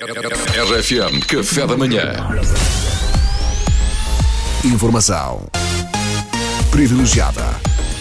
RFM Café da Manhã. Informação privilegiada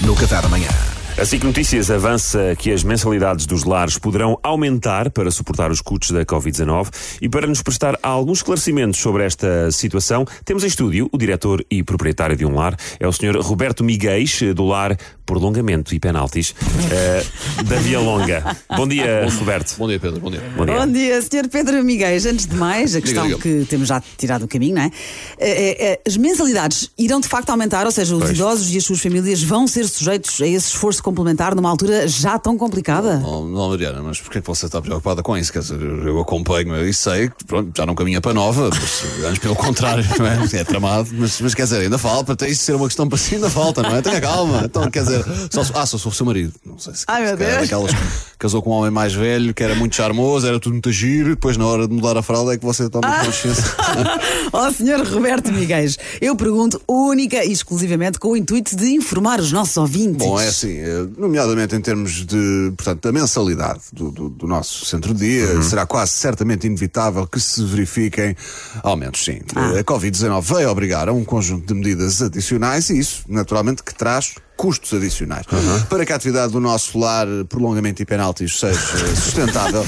no Café da Manhã. A SIC Notícias avança que as mensalidades dos lares poderão aumentar para suportar os custos da Covid-19 e para nos prestar alguns esclarecimentos sobre esta situação, temos em estúdio o diretor e proprietário de um lar, é o Sr. Roberto Miguéis, do lar Prolongamento e Penaltis, eh, da Via Longa. Bom dia, Roberto. Bom dia, Pedro. Bom dia. Bom dia. Bom dia, Sr. Pedro Miguel. Antes de mais, a questão diga. que temos já tirado do caminho, não é? É, é, As mensalidades irão de facto aumentar, ou seja, os Pois. idosos e as suas famílias vão ser sujeitos a esse esforço complementar numa altura já tão complicada? Não, não, Mariana, mas porquê é que você está preocupada com isso? Quer dizer, eu acompanho e sei que pronto, já não caminha para nova, mas antes pelo contrário, não é? É tramado, mas, mas quer dizer, ainda falta, para isso ser uma questão para si, ainda falta, não é? Tenha calma. Então, quer dizer, só, se- ah, só sou o seu marido. Não sei se, Ai, se meu calhar Deus. daquelas que casou com um homem mais velho, que era muito charmoso, era tudo muito giro, e depois na hora de mudar a fralda é que você toma Ah. consciência. Ó Sr. Roberto Miguel, eu pergunto única e exclusivamente com o intuito de informar os nossos ouvintes. Bom, é assim, eh, nomeadamente em termos de, portanto, da mensalidade do, do, do nosso centro-dia, será quase certamente inevitável que se verifiquem aumentos, sim. Eh, A Covid-19 veio obrigar a um conjunto de medidas adicionais e isso, naturalmente, que traz custos adicionais. Para que a atividade do nosso lar, prolongamento e penaltis seja sustentável,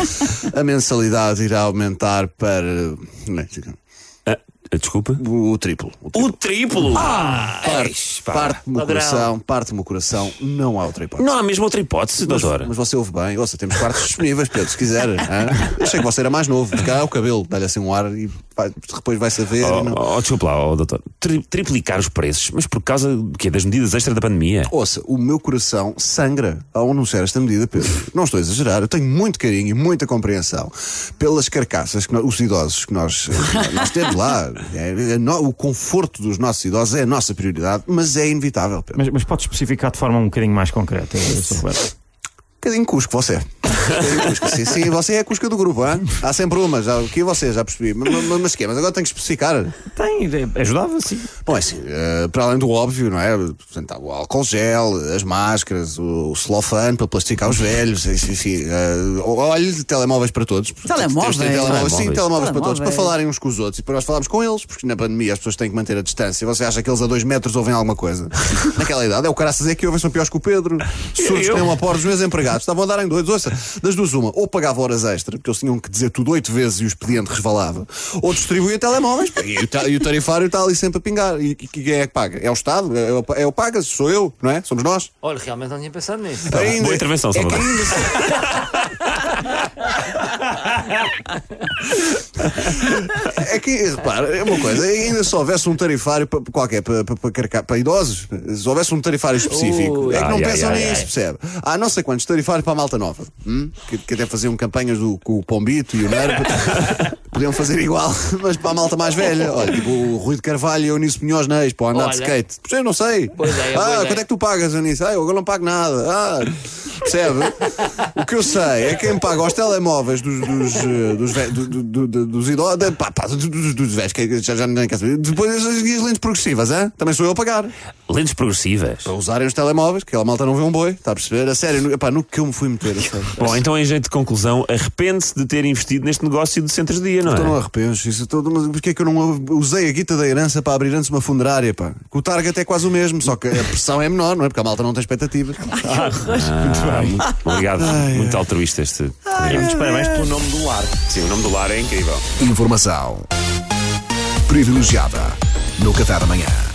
a mensalidade irá aumentar para é, Ah, desculpa. o triplo. O triplo. O triplo! Parte- Parte-me o coração, parte-me o coração, não há outra hipótese. Não há mesmo outra hipótese, Mas, doutora. mas você ouve bem, ouça, temos quartos disponíveis, Pedro, se quiser. achei que você era mais novo, de cá é o cabelo, dá-lhe assim um ar e vai- depois vai saber. Oh, não- oh, desculpa lá, oh, doutor. Tri- triplicar os preços, mas por causa do quê? das medidas extra da pandemia? Ouça, o meu coração sangra ao anunciar esta medida, Pedro. Não estou a exagerar, eu tenho muito carinho e muita compreensão pelas carcaças, que nós- os idosos que nós, eh, nós temos lá. É- é no- o conforto dos nossos idosos é a nossa prioridade, mas é inevitável, Pedro. Mas, mas pode especificar de forma um bocadinho mais concreta, Sr. Roberto? Um bocadinho cusco você. Sim, sim, você é a cusca do grupo, hein? há sempre uma, já, o que você já percebi. Mas, mas, mas agora tenho que especificar. Tem, é- ajudava, sim. Bom, é assim, eh, para além do óbvio, não é? Portanto, há o álcool gel, as máscaras, o, o celofane para plastificar os velhos, enfim, enfim, eh, olhe, telemóveis para todos. Telemóveis? Telemóveis, sim, Telemóveis. telemóveis para todos, para falarem uns com os outros e para nós falarmos com eles, porque na pandemia as pessoas têm que manter a distância. Você acha que eles a dois metros ouvem alguma coisa? Naquela idade, é o caraças é que ouvem são piores que o Pedro. Surdos Eu? têm uma porta, os meus empregados estavam a dar em dois, ouça, das duas uma, ou pagava horas extra, porque eles tinham que dizer tudo oito vezes e o expediente resvalava, ou distribuía telemóveis, e o, ta- o tarifário está ali sempre a pingar. E, quem é que paga? É o Estado? É o, é o Pagas? Sou eu, não é? Somos nós? Olha, realmente não tinha pensado nisso. Ainda- boa intervenção, é Salvador. É que, repara, é uma coisa, ainda se houvesse um tarifário para qualquer, para, para, para, idosos, se houvesse um tarifário específico, Ui. é que não Ai, pensam ai, ai, nisso, ai. percebe? Há não sei quantos tarifários para a malta nova, hum? que, que até faziam campanhas do, com o Pombito e o Nervo, podiam fazer igual, mas para a malta mais velha, olha, tipo o Rui de Carvalho e o Eunice Munhoz Neis, para o andar de Olha. skate. Pois eu não sei. Pois é, ah, é. quanto é que tu pagas, Eunice? Ah, eu agora não pago nada. Ah, percebe? O que eu sei é quem paga aos telemóveis dos, dos, eh, dos, dos idosos, pá, pá, dos, dos, velhos, que já, já nem quer saber. Depois as, lentes progressivas, hein? também sou eu a pagar. Lentes progressivas. Para usarem os telemóveis, que aquela malta não vê um boi, está a perceber? A sério, epá, no que eu me fui meter, a. Bom, então em jeito de conclusão, arrepende-se de ter investido neste negócio de centros de dia, não Então não é? arrependo isso tudo, mas porquê é que eu não usei a guita da herança para abrir antes uma funerária, pá? Que o target é quase o mesmo, só que a pressão é menor, não é? Porque a malta não tem expectativas. Ah, muito- obrigado, muito altruísta este. E muitos parabéns pelo nome do lar. Sim, o nome do lar é incrível. Informação privilegiada no Café da Manhã.